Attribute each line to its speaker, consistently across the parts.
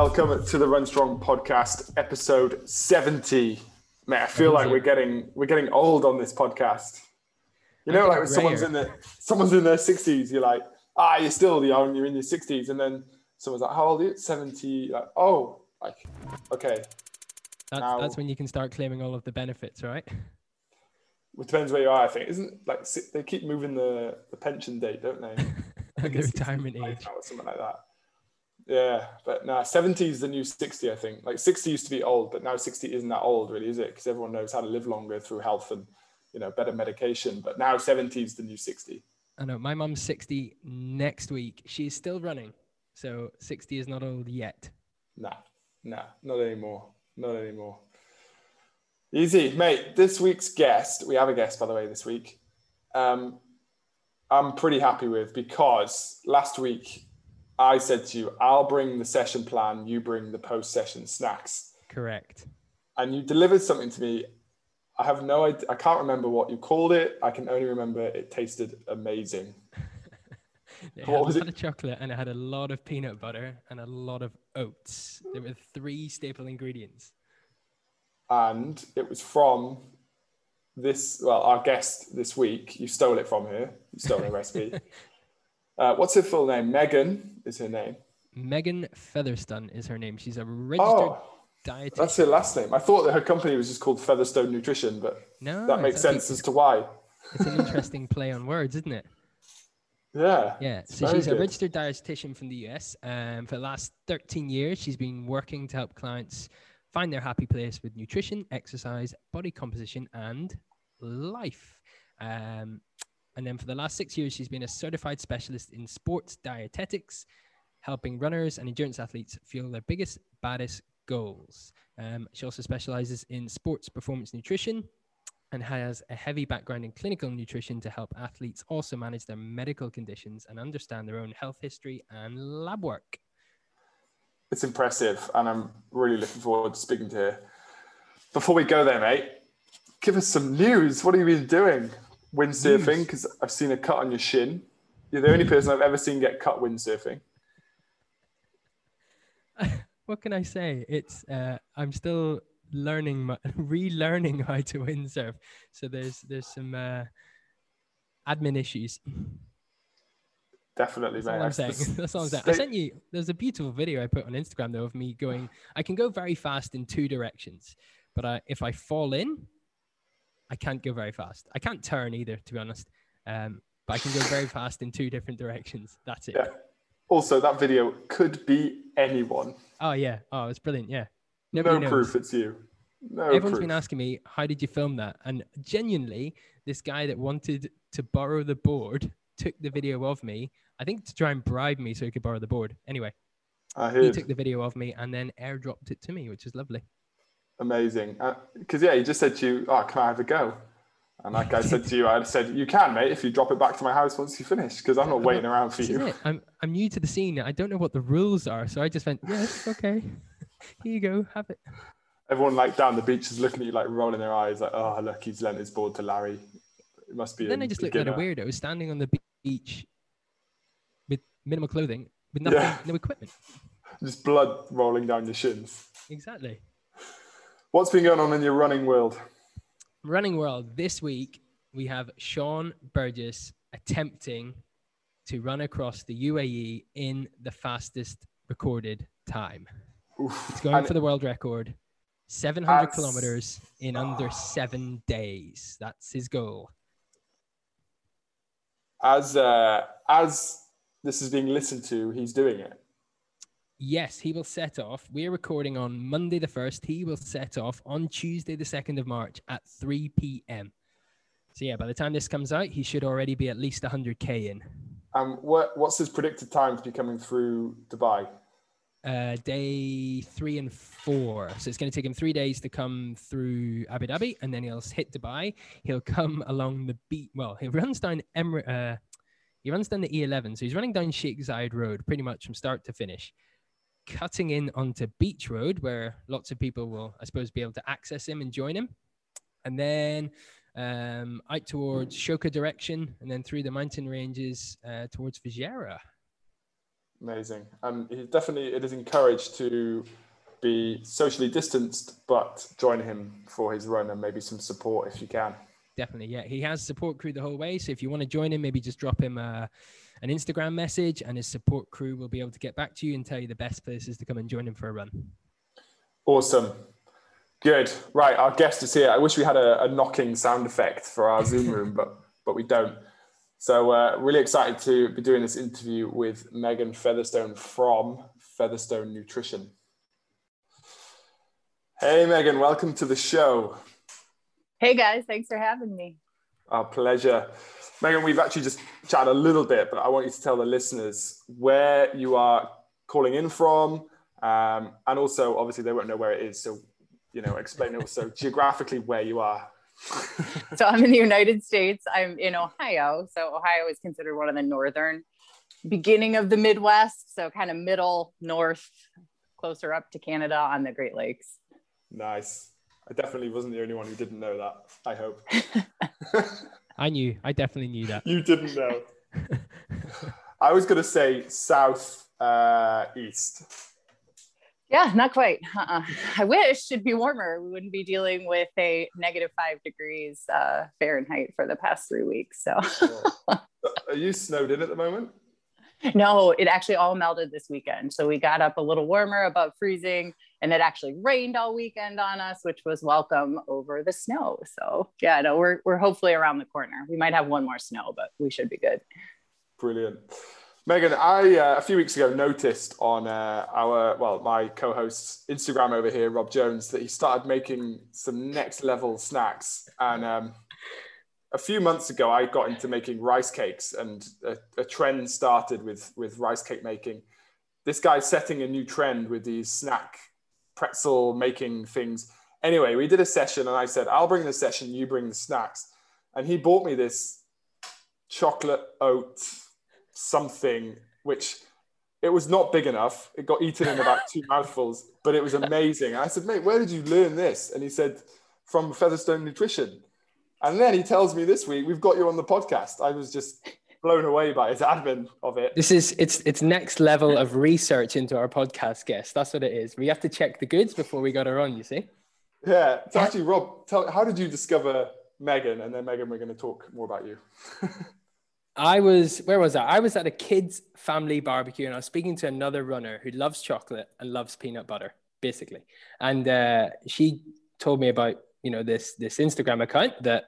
Speaker 1: Welcome to the Run Strong podcast, episode 70. Man, I feel like we're getting we're getting old on this podcast. You know, like when someone's in the someone's in their 60s, you're like, ah, you're still young, you're in your 60s, and then someone's like, How old are you? 70, like, oh, like, okay.
Speaker 2: That's now, that's when you can start claiming all of the benefits, right?
Speaker 1: It depends where you are, I think. Isn't like they keep moving the, the pension date, don't they?
Speaker 2: the retirement age.
Speaker 1: Or something like that. Yeah, but now 70 is the new 60, I think. Like 60 used to be old, but now 60 isn't that old, really, is it? Because everyone knows how to live longer through health and, you know, better medication. But now 70 is the new 60.
Speaker 2: I know. My mom's 60 next week. She's still running. So 60 is not old yet.
Speaker 1: Nah, nah, not anymore. Not anymore. Easy, mate. This week's guest, we have a guest, by the way, this week. Um, I'm pretty happy with because last week I said to you, I'll bring the session plan, you bring the post session snacks.
Speaker 2: Correct.
Speaker 1: And you delivered something to me. I have no idea, I can't remember what you called it. I can only remember it tasted amazing.
Speaker 2: it what was it? Had a chocolate and it had a lot of peanut butter and a lot of oats. There were three staple ingredients.
Speaker 1: And it was from this, well, our guest this week. You stole it from her. You stole the recipe. Uh, what's her full name? Meghann is her name.
Speaker 2: Meghann Featherstone is her name. She's a registered oh, dietitian.
Speaker 1: That's her last name. I thought that her company was just called Featherstone Nutrition, but no, that makes sense as to why.
Speaker 2: It's an interesting play on words, isn't it?
Speaker 1: Yeah.
Speaker 2: Yeah. So she's good. a registered dietitian from the US. Um, for the last 13 years, she's been working to help clients find their happy place with nutrition, exercise, body composition, and life. Um, and then for the last six years, she's been a certified specialist in sports dietetics, helping runners and endurance athletes fuel their biggest, baddest goals. Um, she also specializes in sports performance nutrition and has a heavy background in clinical nutrition to help athletes also manage their medical conditions and understand their own health history and lab work.
Speaker 1: It's impressive, and I'm really looking forward to speaking to her. Before we go there, mate, give us some news. What have you been doing? Windsurfing because I've seen a cut on your shin. You're the only person I've ever seen get cut windsurfing.
Speaker 2: what can I say? It's uh, I'm still learning, my, relearning how to windsurf. So there's there's some uh, admin issues.
Speaker 1: Definitely,
Speaker 2: That's all I'm saying. That's all I'm saying. I sent you. There's a beautiful video I put on Instagram though of me going. I can go very fast in two directions, but I, if I fall in, I can't go very fast. I can't turn either, to be honest. Um, but I can go very fast in two different directions. That's it.
Speaker 1: Yeah. Also, that video could be anyone.
Speaker 2: Oh yeah. Oh, it's brilliant. Yeah.
Speaker 1: Nobody no knows. proof it's you. No
Speaker 2: Everyone's
Speaker 1: proof.
Speaker 2: been asking me, how did you film that? And genuinely, this guy that wanted to borrow the board took the video of me. I think to try and bribe me so he could borrow the board. Anyway, he took the video of me and then airdropped it to me, which is lovely
Speaker 1: amazing. Because uh, yeah, he just said to you, "Oh, can I have a go?" And like I said to you, I said, "You can, mate, if you drop it back to my house once you finish, because I'm not waiting around for you."
Speaker 2: I'm I'm new to the scene. I don't know what the rules are, so I just went, "Yes, okay, here you go, have it."
Speaker 1: Everyone like down the beach is looking at you like rolling their eyes, like, "Oh, look, he's lent his board to Larry." It must be.
Speaker 2: Then I just looked at a weirdo standing on the beach with minimal clothing, with nothing, yeah. no equipment.
Speaker 1: Just blood rolling down your shins.
Speaker 2: Exactly.
Speaker 1: What's been going on in your running world?
Speaker 2: Running world. This week, we have Sean Burgess attempting to run across the UAE in the fastest recorded time. Oof. He's going and for the world record 700 kilometers in under seven days. That's his goal.
Speaker 1: As uh, as this is being listened to, he's doing it.
Speaker 2: Yes, he will set off. We're recording on Monday the 1st. He will set off on Tuesday the 2nd of March at 3 p.m. So, yeah, by the time this comes out, he should already be at least 100K in.
Speaker 1: Um, what, what's his predicted time to be coming through Dubai?
Speaker 2: Uh, day three and four. So it's going to take him three days to come through Abu Dhabi, and then he'll hit Dubai. He'll come along the beat. Well, he runs down Emir- uh, he runs down the E11, so he's running down Sheikh Zayed Road pretty much from start to finish cutting in onto Beach Road, where lots of people will, I suppose, be able to access him and join him. And then um, out towards Shoka direction, and then through the mountain ranges uh, towards Fujairah.
Speaker 1: Amazing. He definitely, it is encouraged to be socially distanced, but join him for his run and maybe some support if you can.
Speaker 2: Definitely. Yeah. He has support crew the whole way. So if you want to join him, maybe just drop him a, an Instagram message and his support crew will be able to get back to you and tell you the best places to come and join him for a run.
Speaker 1: Awesome. Good. Right. Our guest is here. I wish we had a, a knocking sound effect for our Zoom room, but but we don't. So uh, really excited to be doing this interview with Meghann Featherstone from Featherstone Nutrition. Hey Meghann, welcome to the show.
Speaker 3: Hey guys, thanks for having me.
Speaker 1: Our pleasure. Meghann, we've actually just chatted a little bit, but I want you to tell the listeners where you are calling in from. Um, and also, obviously, they won't know where it is. So, you know, explain also geographically where you are.
Speaker 3: so, I'm in the United States. I'm in Ohio. So, Ohio is considered one of the northern beginning of the Midwest. So, kind of middle, north, closer up to Canada on the Great Lakes.
Speaker 1: Nice. I definitely wasn't the only one who didn't know that. I hope.
Speaker 2: I knew. I definitely knew that.
Speaker 1: You didn't know. I was going to say south uh, east.
Speaker 3: Yeah, not quite. Uh-uh. I wish it'd be warmer. We wouldn't be dealing with a negative five degrees uh, Fahrenheit for the past three weeks. So,
Speaker 1: are you snowed in at the moment?
Speaker 3: No, it actually all melted this weekend. So we got up a little warmer, above freezing, and it actually rained all weekend on us, which was welcome over the snow. So yeah, no, we're we're hopefully around the corner. We might have one more snow, but we should be good.
Speaker 1: Brilliant. Meghann, I uh, a few weeks ago noticed on uh, our well, my co-host's Instagram over here, Rob Jones, that he started making some next level snacks, and um, a few months ago, I got into making rice cakes, and a, a, trend started with with rice cake making. This guy's setting a new trend with these snack pretzel making things. Anyway, we did a session, and I said, "I'll bring the session, you bring the snacks." And he bought me this chocolate oat something, which it was not big enough. It got eaten in about two mouthfuls, but it was amazing. And I said, "Mate, where did you learn this?" And he said, "From Featherstone Nutrition." And then he tells me this week, we've got you on the podcast. I was just blown away by his admin of it.
Speaker 2: This is it's it's next level of research into our podcast guest. That's what it is. We have to check the goods before we got her on, you see?
Speaker 1: Yeah. So actually, Rob, tell how did you discover Meghann? And then Meghann, we're going to talk more about you.
Speaker 2: I was where was I? I was at a kids' family barbecue, and I was speaking to another runner who loves chocolate and loves peanut butter, basically. And uh, she told me about you know this this Instagram account that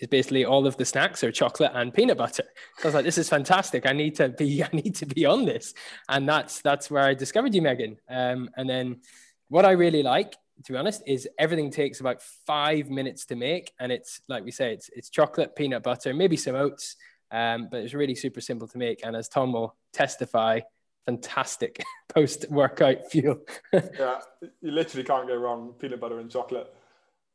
Speaker 2: is basically all of the snacks are chocolate and peanut butter. So I was like, this is fantastic. I need to be I need to be on this, and that's that's where I discovered you, Meghann. Um, and then what I really like, to be honest, is everything takes about five minutes to make, and it's like we say, it's it's chocolate, peanut butter, maybe some oats, um, but it's really super simple to make. And as Tom will testify, fantastic post workout fuel.
Speaker 1: yeah, you literally can't go wrong. Peanut butter and chocolate.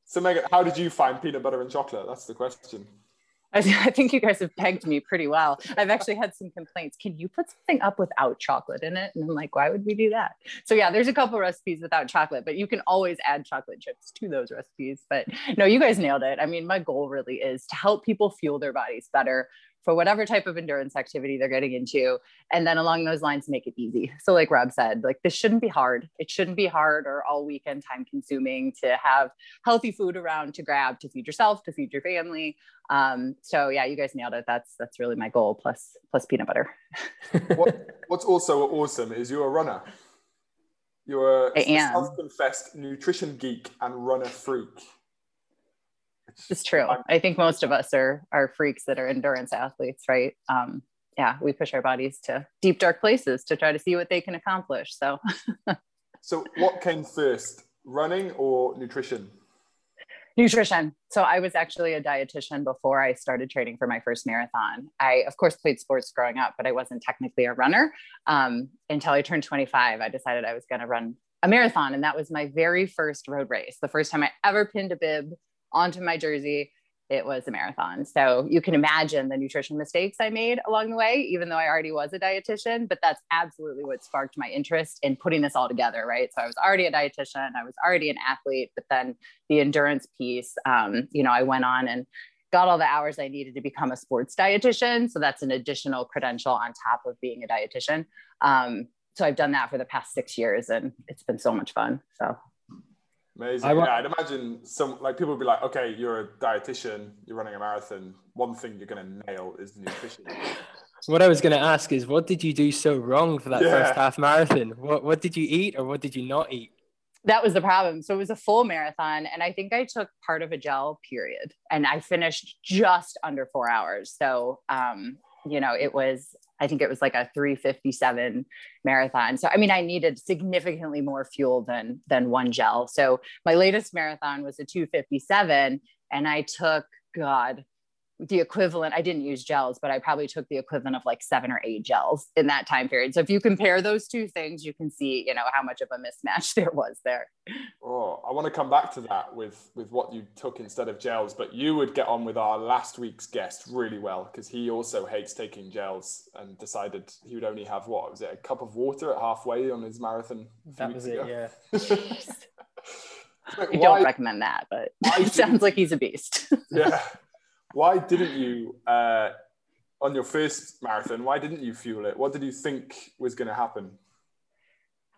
Speaker 1: So, Meghann, how did you find peanut butter and chocolate? That's the question.
Speaker 3: I, think you guys have pegged me pretty well. I've actually had some complaints. Can you put something up without chocolate in it? And I'm like, why would we do that? So yeah, there's a couple recipes without chocolate, but you can always add chocolate chips to those recipes. But no, you guys nailed it. I mean, my goal really is to help people fuel their bodies better for whatever type of endurance activity they're getting into. And then along those lines make it easy. So like rob said like this shouldn't be hard. It shouldn't be hard or all weekend time consuming to have healthy food around to grab to feed yourself to feed your family. Um, so yeah you guys nailed it. That's that's really my goal plus plus peanut butter.
Speaker 1: What, what's also awesome is you're a runner. You're a self-confessed nutrition geek and runner freak
Speaker 3: it's true. I think most of us are are freaks that are endurance athletes, right? Um, yeah, we push our bodies to deep dark places to try to see what they can accomplish. So,
Speaker 1: so what came first, running or nutrition?
Speaker 3: Nutrition. So I was actually a dietitian before I started training for my first marathon. I, of course, played sports growing up, but I wasn't technically a runner um, until I turned 25. I decided I was going to run a marathon, and that was my very first road race. The first time I ever pinned a bib onto my jersey it was a marathon. So you can imagine the nutrition mistakes I made along the way, even though I already was a dietitian. But that's absolutely what sparked my interest in putting this all together, right? So I was already a dietitian, I was already an athlete, but then the endurance piece, um, you know, I went on and got all the hours I needed to become a sports dietitian. So that's an additional credential on top of being a dietitian. Um, so I've done that for the past six years and it's been so much fun. So
Speaker 1: amazing. yeah, I'd imagine some like people would be like, okay, you're a dietitian, you're running a marathon. One thing you're going to nail is the nutrition.
Speaker 2: what I was going to ask is, what did you do so wrong for that yeah. first half marathon? What what did you eat or what did you not eat?
Speaker 3: that was the problem. So it was a full marathon, and I think I took part of a gel period, and I finished just under four hours. So, um, you know, it was I think it was like a 357 marathon. So I mean, I needed significantly more fuel than than one gel. So my latest marathon was a 257, and I took God the equivalent i didn't use gels but i probably took the equivalent of like seven or eight gels in that time period. So if you compare those two things you can see you know how much of a mismatch there was there.
Speaker 1: Oh i want to come back to that with with what you took instead of gels but you would get on with our last week's guest really well because he also hates taking gels and decided he would only have what was it a cup of water at halfway on his marathon
Speaker 2: that was it yeah.
Speaker 3: I don't recommend that, but it sounds like he's a beast.
Speaker 1: yeah why didn't you uh, on your first marathon? Why didn't you fuel it? What did you think was going to happen?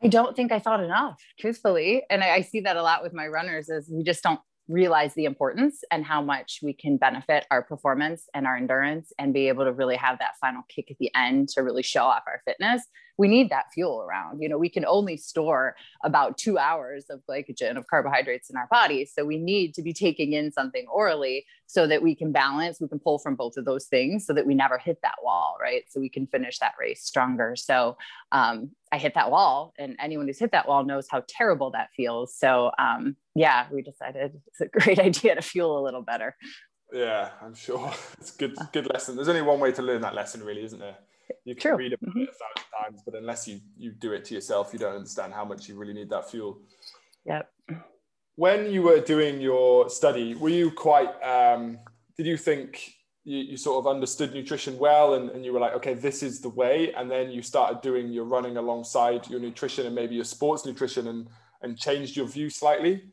Speaker 3: I don't think I thought enough, truthfully, and I, I see that a lot with my runners. Is we just don't realize the importance and how much we can benefit our performance and our endurance and be able to really have that final kick at the end to really show off our fitness we need that fuel around. You know we can only store about two hours of glycogen of carbohydrates in our body. So we need to be taking in something orally so that we can balance we can pull from both of those things so that we never hit that wall right? So we can finish that race stronger. So um, i hit that wall and anyone who's hit that wall knows how terrible that feels. So um, yeah we decided it's a great idea to fuel a little better.
Speaker 1: Yeah i'm sure. It's good good lesson. There's only one way to learn that lesson really isn't there? You can True. read about mm-hmm. it a thousand times but unless you you do it to yourself you don't understand how much you really need that fuel.
Speaker 3: Yep.
Speaker 1: When you were doing your study, were you quite, um, did you think you, you, sort of understood nutrition well and, and you were like, okay, this is the way. And then you started doing your running alongside your nutrition and maybe your sports nutrition and, and changed your view slightly?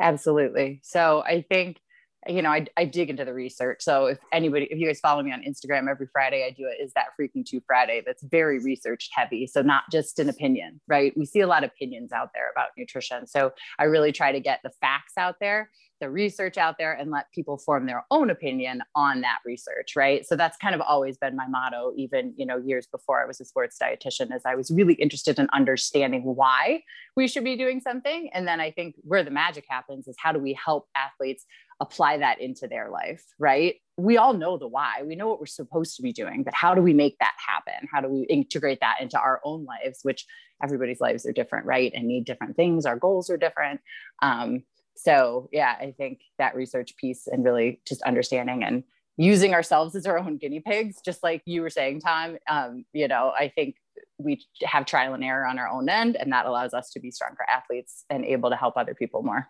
Speaker 3: Absolutely. So I think you know, I, I dig into the research. So if anybody, if you guys follow me on Instagram every Friday, I do it is that freaking two Friday that's very research heavy. So not just an opinion, right? We see a lot of opinions out there about nutrition. So I really try to get the facts out there, the research out there, and let people form their own opinion on that research, right? So that's kind of always been my motto, even, you know, years before I was a sports dietitian, as I was really interested in understanding why we should be doing something. And then I think where the magic happens is how do we help athletes apply that into their life, right? We all know the why. We know what we're supposed to be doing, but how do we make that happen? How do we integrate that into our own lives, which everybody's lives are different, right? And need different things. Our goals are different. Um, so, yeah, I think that research piece and really just understanding and using ourselves as our own guinea pigs, just like you were saying, Tom, um, you know, I think we have trial and error on our own end, and that allows us to be stronger athletes and able to help other people more.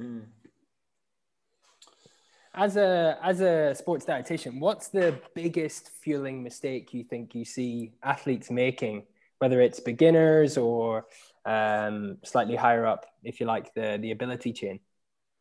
Speaker 3: Mm
Speaker 2: as a as a sports dietitian, what's the biggest fueling mistake you think you see athletes making, whether it's beginners or um, slightly higher up, if you like, the the ability chain?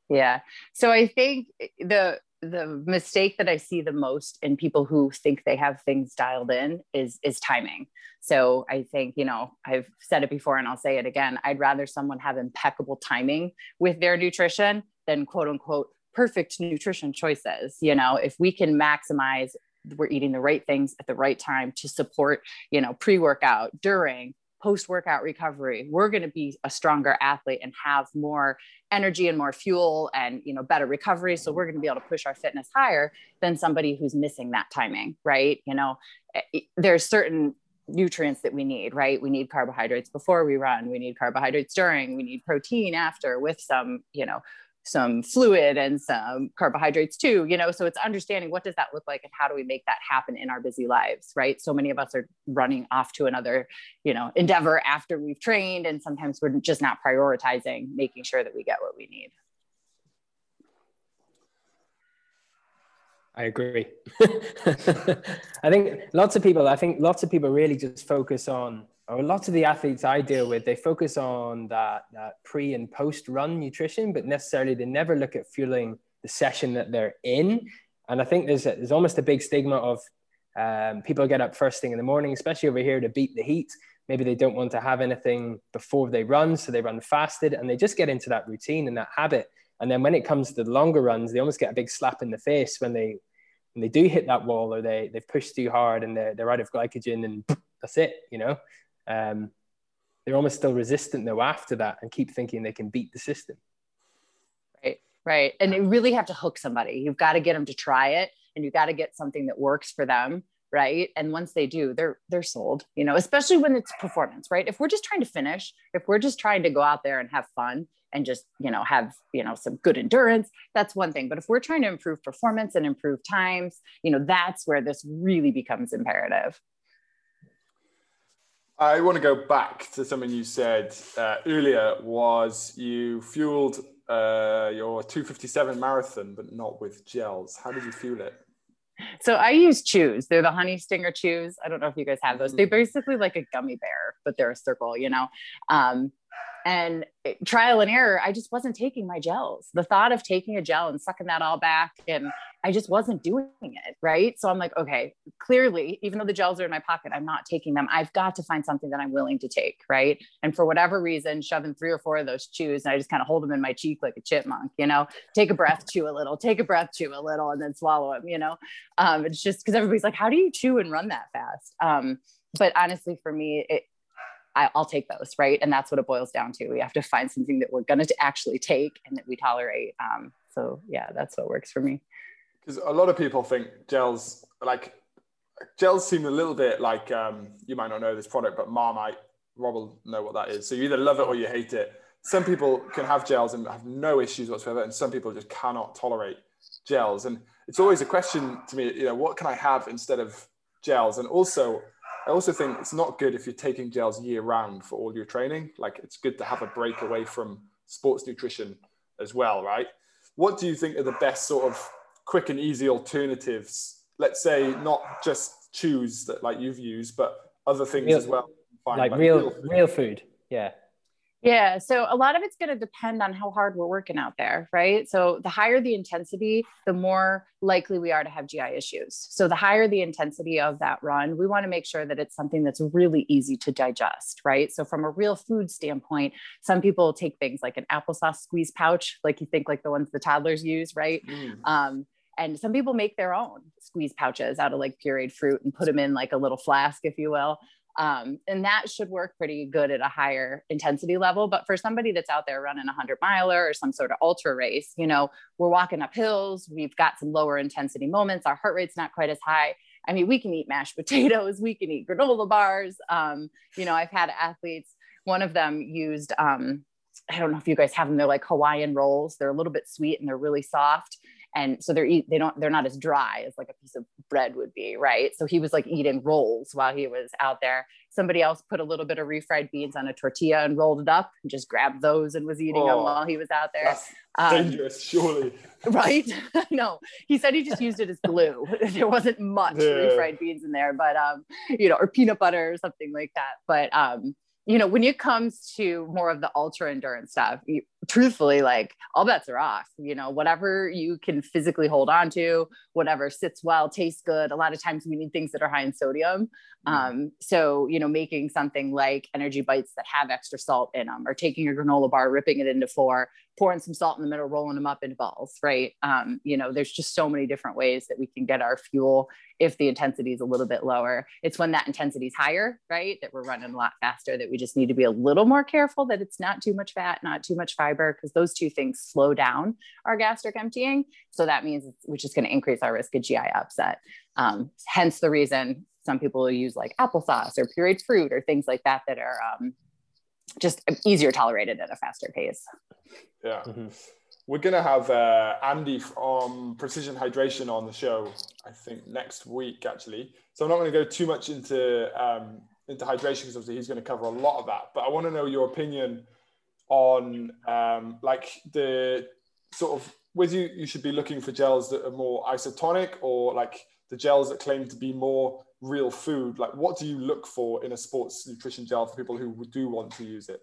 Speaker 3: Yeah. So I think the the mistake that I see the most in people who think they have things dialed in is is timing. So I think, you know, I've said it before and I'll say it again. I'd rather someone have impeccable timing with their nutrition than quote unquote perfect nutrition choices you know if we can maximize we're eating the right things at the right time to support you know pre-workout during post-workout recovery we're going to be a stronger athlete and have more energy and more fuel and you know better recovery. So we're going to be able to push our fitness higher than somebody who's missing that timing right? You know eh, there's certain nutrients that we need, right? We need carbohydrates before we run, we need carbohydrates during, we need protein after with some, you know, some fluid and some carbohydrates too you know so it's understanding what does that look like and how do we make that happen in our busy lives right? So many of us are running off to another you know endeavor after we've trained and sometimes we're just not prioritizing making sure that we get what we need
Speaker 2: I agree. I think lots of people, I think lots of people really just focus on or lots of the athletes I deal with, they focus on that, that pre and post run nutrition, but necessarily they never look at fueling the session that they're in. And I think there's a, there's almost a big stigma of um, people get up first thing in the morning, especially over here to beat the heat. Maybe they don't want to have anything before they run, so they run fasted, and they just get into that routine and that habit. And then when it comes to the longer runs, they almost get a big slap in the face when they when they do hit that wall or they they've pushed too hard and they're they're out of glycogen and that's it. You know, um, they're almost still resistant though after that and keep thinking they can beat the system.
Speaker 3: Right, right, and you really have to hook somebody. You've got to get them to try it, and you've got to get something that works for them right and once they do they're they're sold you know especially when it's performance right if we're just trying to finish if we're just trying to go out there and have fun and just you know have you know some good endurance that's one thing but if we're trying to improve performance and improve times you know that's where this really becomes imperative
Speaker 1: I want to go back to something you said uh, earlier was you fueled uh, your 257 marathon, but not with gels. How did you fuel it?
Speaker 3: So I use chews. They're the honey stinger chews. I don't know if you guys have those. They're mm. basically like a gummy bear, but they're a circle, you know. Um, and trial and error i just wasn't taking my gels. The thought of taking a gel and sucking that all back and i just wasn't doing it right? So i'm like okay clearly even though the gels are in my pocket i'm not taking them. I've got to find something that i'm willing to take right? And for whatever reason shoving three or four of those chews and i just kind of hold them in my cheek like a chipmunk you know? Take a breath chew a little take a breath chew a little and then swallow them you know? Um, it's just because everybody's like how do you chew and run that fast? Um, but honestly for me it, I, will take those, right? And that's what it boils down to. We have to find something that we're going to actually take and that we tolerate. Um, so yeah, that's what works for me.
Speaker 1: Because a lot of people think gels, like gels, seem a little bit like um, you might not know this product, but Marmite. Rob will know what that is. So you either love it or you hate it. Some people can have gels and have no issues whatsoever, and some people just cannot tolerate gels. And it's always a question to me, you know, what can I have instead of gels? And also, I also think it's not good if you're taking gels year round for all your training. Like it's good to have a break away from sports nutrition as well, right? What do you think are the best sort of quick and easy alternatives? Let's say not just chews that like you've used, but other things
Speaker 2: real,
Speaker 1: as well.
Speaker 2: like, like, real, real food. real food. Yeah.
Speaker 3: Yeah. So a lot of it's going to depend on how hard we're working out there, right? So the higher the intensity, the more likely we are to have GI issues. So the higher the intensity of that run, we want to make sure that it's something that's really easy to digest, right? So from a real food standpoint, some people take things like an applesauce squeeze pouch, like you think like the ones the toddlers use, right? Mm. Um, and some people make their own squeeze pouches out of like pureed fruit and put them in like a little flask, if you will. Um, and that should work pretty good at a higher intensity level. But for somebody that's out there running a 100 miler or some sort of ultra race, you know, we're walking up hills, we've got some lower intensity moments, our heart rate's not quite as high. I mean, we can eat mashed potatoes, we can eat granola bars. Um, you know, I've had athletes, one of them used, um, I don't know if you guys have them, they're like Hawaiian rolls. They're a little bit sweet and they're really soft and so they're they don't they're not as dry as like a piece of bread would be right? So he was like eating rolls while he was out there. Somebody else put a little bit of refried beans on a tortilla and rolled it up and just grabbed those and was eating oh, them while he was out there.
Speaker 1: um, dangerous surely.
Speaker 3: right? No he said he just used it as glue. There wasn't much yeah. refried beans in there but um you know or peanut butter or something like that. But um you know, when it comes to more of the ultra endurance stuff, you, truthfully, like all bets are off. You know, whatever you can physically hold on to, whatever sits well, tastes good. A lot of times we need things that are high in sodium. Mm-hmm. Um, so, you know, making something like energy bites that have extra salt in them, or taking a granola bar, ripping it into four, pouring some salt in the middle, rolling them up into balls, right? Um, you know, there's just so many different ways that we can get our fuel if the intensity is a little bit lower. It's when that intensity is higher, right? That we're running a lot faster, that we just need to be a little more careful that it's not too much fat, not too much fiber, because those two things slow down our gastric emptying. So that means which is going to increase our risk of GI upset. Um, hence the reason some people use like applesauce or pureed fruit or things like that that are um, just easier tolerated at a faster pace.
Speaker 1: Yeah. Mm-hmm. We're going to have uh, Andy from Precision Hydration on the show, I think next week, actually. So I'm not going to go too much into, um, into hydration because obviously he's going to cover a lot of that. But I want to know your opinion on um, like the sort of with you, you should be looking for gels that are more isotonic or like the gels that claim to be more real food. Like, what do you look for in a sports nutrition gel for people who do want to use it?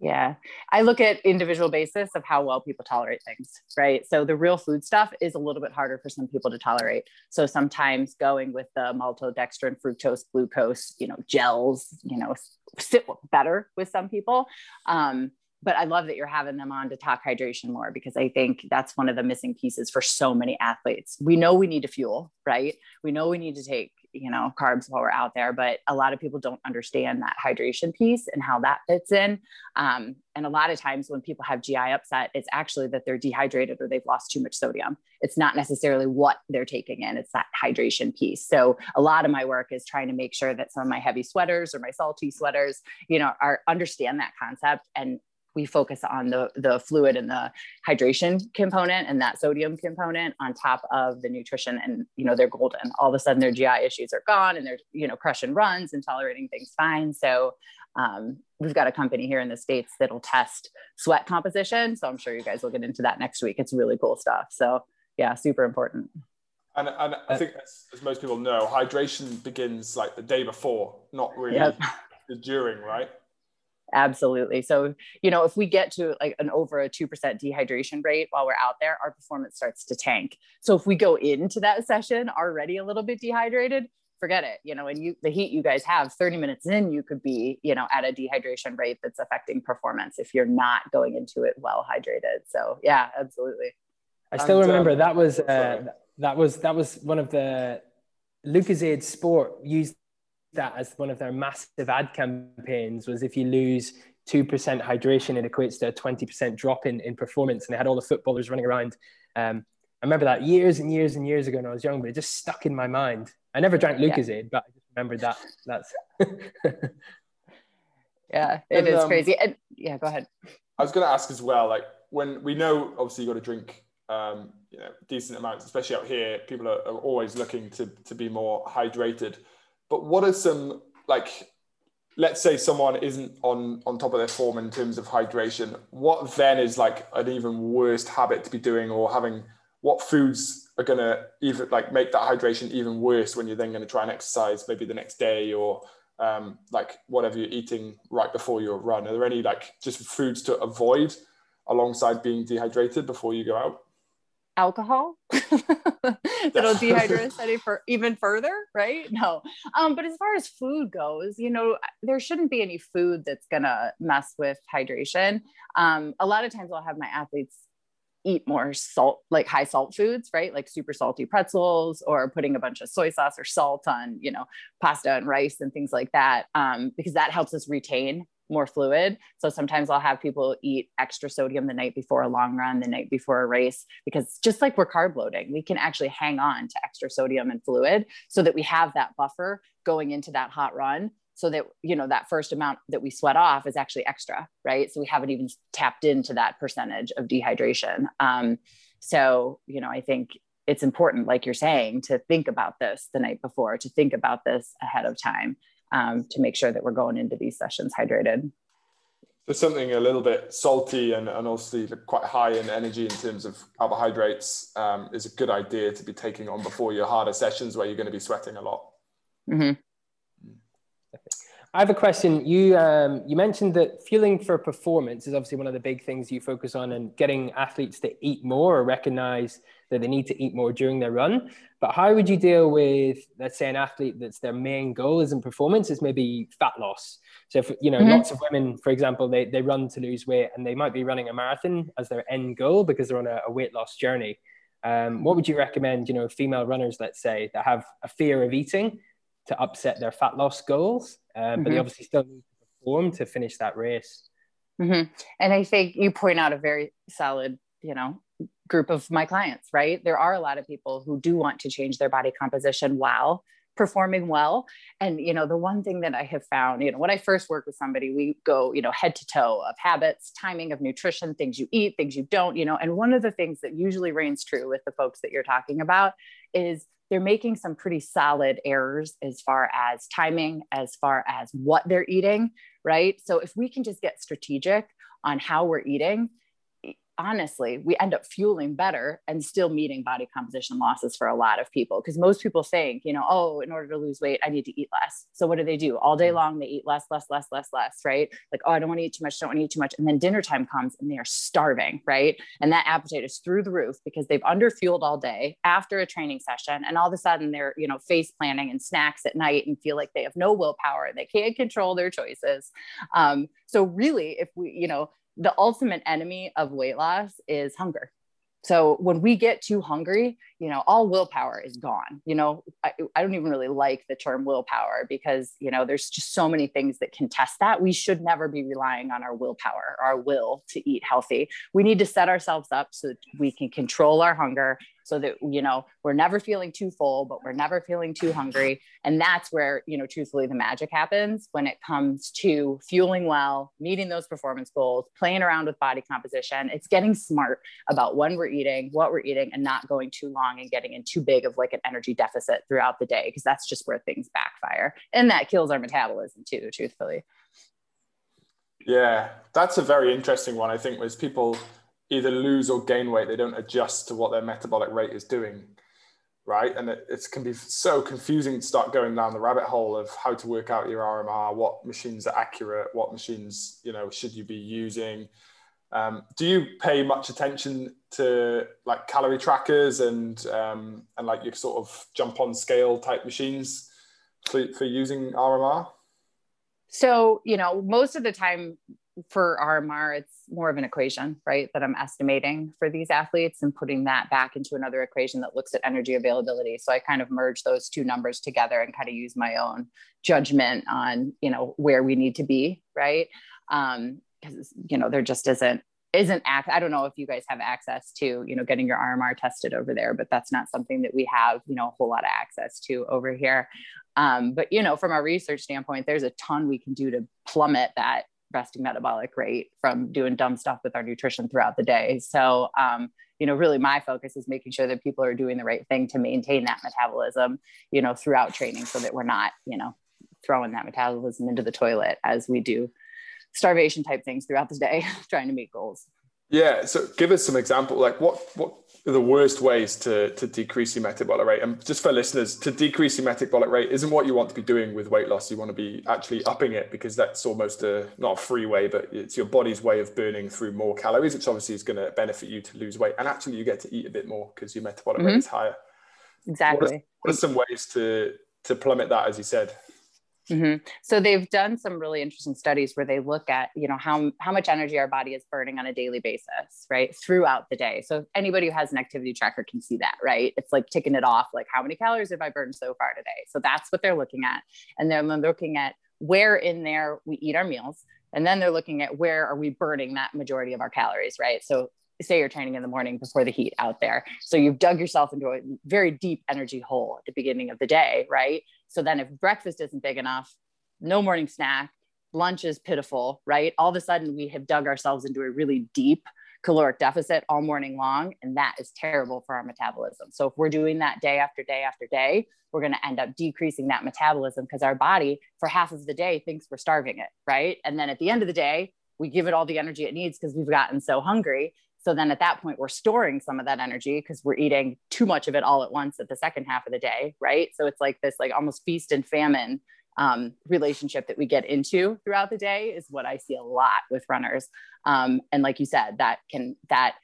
Speaker 3: Yeah. I look at individual basis of how well people tolerate things, right? So the real food stuff is a little bit harder for some people to tolerate. So sometimes going with the maltodextrin, fructose, glucose, you know, gels, you know, sit better with some people. Um, but I love that you're having them on to talk hydration more because I think that's one of the missing pieces for so many athletes. We know we need to fuel, right? We know we need to take, you know, carbs while we're out there, but a lot of people don't understand that hydration piece and how that fits in. Um, and a lot of times when people have GI upset, it's actually that they're dehydrated or they've lost too much sodium. It's not necessarily what they're taking in, it's that hydration piece. So a lot of my work is trying to make sure that some of my heavy sweaters or my salty sweaters, you know, are understand that concept and we focus on the, the fluid and the hydration component and that sodium component on top of the nutrition and you know they're golden. All of a sudden their gi issues are gone and they're you know crushing runs and tolerating things fine. So um, we've got a company here in the states that'll test sweat composition. So i'm sure you guys will get into that next week. It's really cool stuff. So yeah super important.
Speaker 1: And, and I think, as, as most people know, hydration begins like the day before, not really yep. the during, right?
Speaker 3: Absolutely. So, you know, if we get to like an over a 2% dehydration rate while we're out there, our performance starts to tank. So if we go into that session already a little bit dehydrated, forget it. You know, and you the heat you guys have 30 minutes in, you could be, you know, at a dehydration rate that's affecting performance if you're not going into it well hydrated. So yeah, absolutely.
Speaker 2: I still and, remember um, that was uh, that was that was one of the Lucozade Sport used that as one of their massive ad campaigns was if you lose 2% hydration, it equates to a 20% drop in, in performance. And they had all the footballers running around. Um, I remember that years and years and years ago when I was young, but it just stuck in my mind. I never drank Lucozade, yeah. but I just remembered that. That's
Speaker 3: yeah, it and, is um, crazy. And yeah, go ahead.
Speaker 1: I was going to ask as well, like when we know, obviously you got to drink, um, you know, decent amounts, especially out here, people are, are always looking to, to be more hydrated. But what are some like let's say someone isn't on on top of their form in terms of hydration what then is like an even worse habit to be doing or having what foods are going to even like make that hydration even worse when you're then going to try and exercise maybe the next day or um, like whatever you're eating right before your run? Are there any like just foods to avoid alongside being dehydrated before you go out
Speaker 3: alcohol that'll dehydrate us any for even further right? No. Um but as far as food goes you know there shouldn't be any food that's gonna mess with hydration. Um a lot of times i'll have my athletes eat more salt like high salt foods right? Like super salty pretzels or putting a bunch of soy sauce or salt on you know pasta and rice and things like that um, because that helps us retain more fluid. So sometimes I'll have people eat extra sodium the night before a long run, the night before a race, because just like we're carb loading, we can actually hang on to extra sodium and fluid so that we have that buffer going into that hot run so that you know that first amount that we sweat off is actually extra right? So we haven't even tapped into that percentage of dehydration. Um, so you know i think it's important like you're saying to think about this the night before to think about this ahead of time um, to make sure that we're going into these sessions hydrated.
Speaker 1: So something a little bit salty and, and obviously quite high in energy in terms of carbohydrates um, is a good idea to be taking on before your harder sessions where you're going to be sweating a lot.
Speaker 3: Mm-hmm.
Speaker 2: I have a question. You um, you mentioned that fueling for performance is obviously one of the big things you focus on, and getting athletes to eat more or recognize that they need to eat more during their run. But how would you deal with, let's say, an athlete that's their main goal isn't performance, it's maybe fat loss? So, if, you know, mm-hmm. lots of women, for example, they, they run to lose weight and they might be running a marathon as their end goal because they're on a, a weight loss journey. Um, what would you recommend, you know, female runners, let's say, that have a fear of eating to upset their fat loss goals, um, mm-hmm. but they mm-hmm. obviously still need to perform to finish that race?
Speaker 3: Mm-hmm. And I think you point out a very solid, you know, group of my clients, right? There are a lot of people who do want to change their body composition while performing well. And, you know, the one thing that I have found, you know, when I first work with somebody, we go, you know, head to toe of habits, timing of nutrition, things you eat, things you don't, you know. And one of the things that usually reigns true with the folks that you're talking about is they're making some pretty solid errors as far as timing, as far as what they're eating, right? So if we can just get strategic on how we're eating, honestly, we end up fueling better and still meeting body composition losses for a lot of people. Because most people think, you know, oh, in order to lose weight, I need to eat less. So what do they do? All day mm. long, they eat less, less, less, less, less, right? Like, oh, I don't want to eat too much, don't want to eat too much. And then dinner time comes and they are starving, right? And that appetite is through the roof because they've underfueled all day after a training session. And all of a sudden they're, you know, face planning and snacks at night and feel like they have no willpower. They can't control their choices. Um, so really, if we, you know, the ultimate enemy of weight loss is hunger. So when we get too hungry, you know, all willpower is gone. You know, I, I, don't even really like the term willpower because, you know, there's just so many things that can test that. We should never be relying on our willpower, our will to eat healthy. We need to set ourselves up so that we can control our hunger so that you know we're never feeling too full but we're never feeling too hungry. And that's where you know truthfully the magic happens when it comes to fueling well meeting those performance goals playing around with body composition. It's getting smart about when we're eating what we're eating and not going too long and getting in too big of like an energy deficit throughout the day because that's just where things backfire. And that kills our metabolism too truthfully.
Speaker 1: Yeah that's a very interesting one i think was people either lose or gain weight, they don't adjust to what their metabolic rate is doing, right? And it, it, can be so confusing to start going down the rabbit hole of how to work out your RMR, what machines are accurate, what machines you know should you be using. Um, do you pay much attention to like calorie trackers and um, and like your sort of jump on scale type machines for, for using RMR?
Speaker 3: So you know, most of the time for RMR, it's more of an equation, right? That I'm estimating for these athletes and putting that back into another equation that looks at energy availability. So I kind of merge those two numbers together and kind of use my own judgment on, you know, where we need to be, right? Um, because you know there just isn't isn't act i don't know if you guys have access to you know getting your rmr tested over there but that's not something that we have you know a whole lot of access to over here um, but you know from a research standpoint there's a ton we can do to plummet that resting metabolic rate from doing dumb stuff with our nutrition throughout the day. So, um, you know, really my focus is making sure that people are doing the right thing to maintain that metabolism, you know, throughout training so that we're not, you know, throwing that metabolism into the toilet as we do starvation type things throughout the day, trying to meet goals.
Speaker 1: Yeah. So give us some example, like what, what are the worst ways to, to decrease your metabolic rate. And just for listeners, to decrease your metabolic rate isn't what you want to be doing with weight loss. You want to be actually upping it because that's almost a not a free way, but it's your body's way of burning through more calories, which obviously is going to benefit you to lose weight. And actually, you get to eat a bit more because your metabolic mm-hmm. rate is higher.
Speaker 3: Exactly.
Speaker 1: What are, what are some ways to to plummet that, as you said?
Speaker 3: Mm-hmm. So they've done some really interesting studies where they look at, you know, how, how much energy our body is burning on a daily basis, right? Throughout the day. So anybody who has an activity tracker can see that, right? It's like ticking it off, like how many calories have I burned so far today? So that's what they're looking at. And then they're looking at where in there we eat our meals. And then they're looking at where are we burning that majority of our calories, right? So say you're training in the morning before the heat out there. So you've dug yourself into a very deep energy hole at the beginning of the day, right? So then if breakfast isn't big enough, no morning snack, lunch is pitiful, right? All of a sudden we have dug ourselves into a really deep caloric deficit all morning long. And that is terrible for our metabolism. So if we're doing that day after day after day, we're going to end up decreasing that metabolism because our body for half of the day thinks we're starving it, right? And then at the end of the day, we give it all the energy it needs because we've gotten so hungry so then at that point, we're storing some of that energy because we're eating too much of it all at once at the second half of the day, right? So it's like this, like almost feast and famine um, relationship that we get into throughout the day is what I see a lot with runners. Um, and like you said, that can that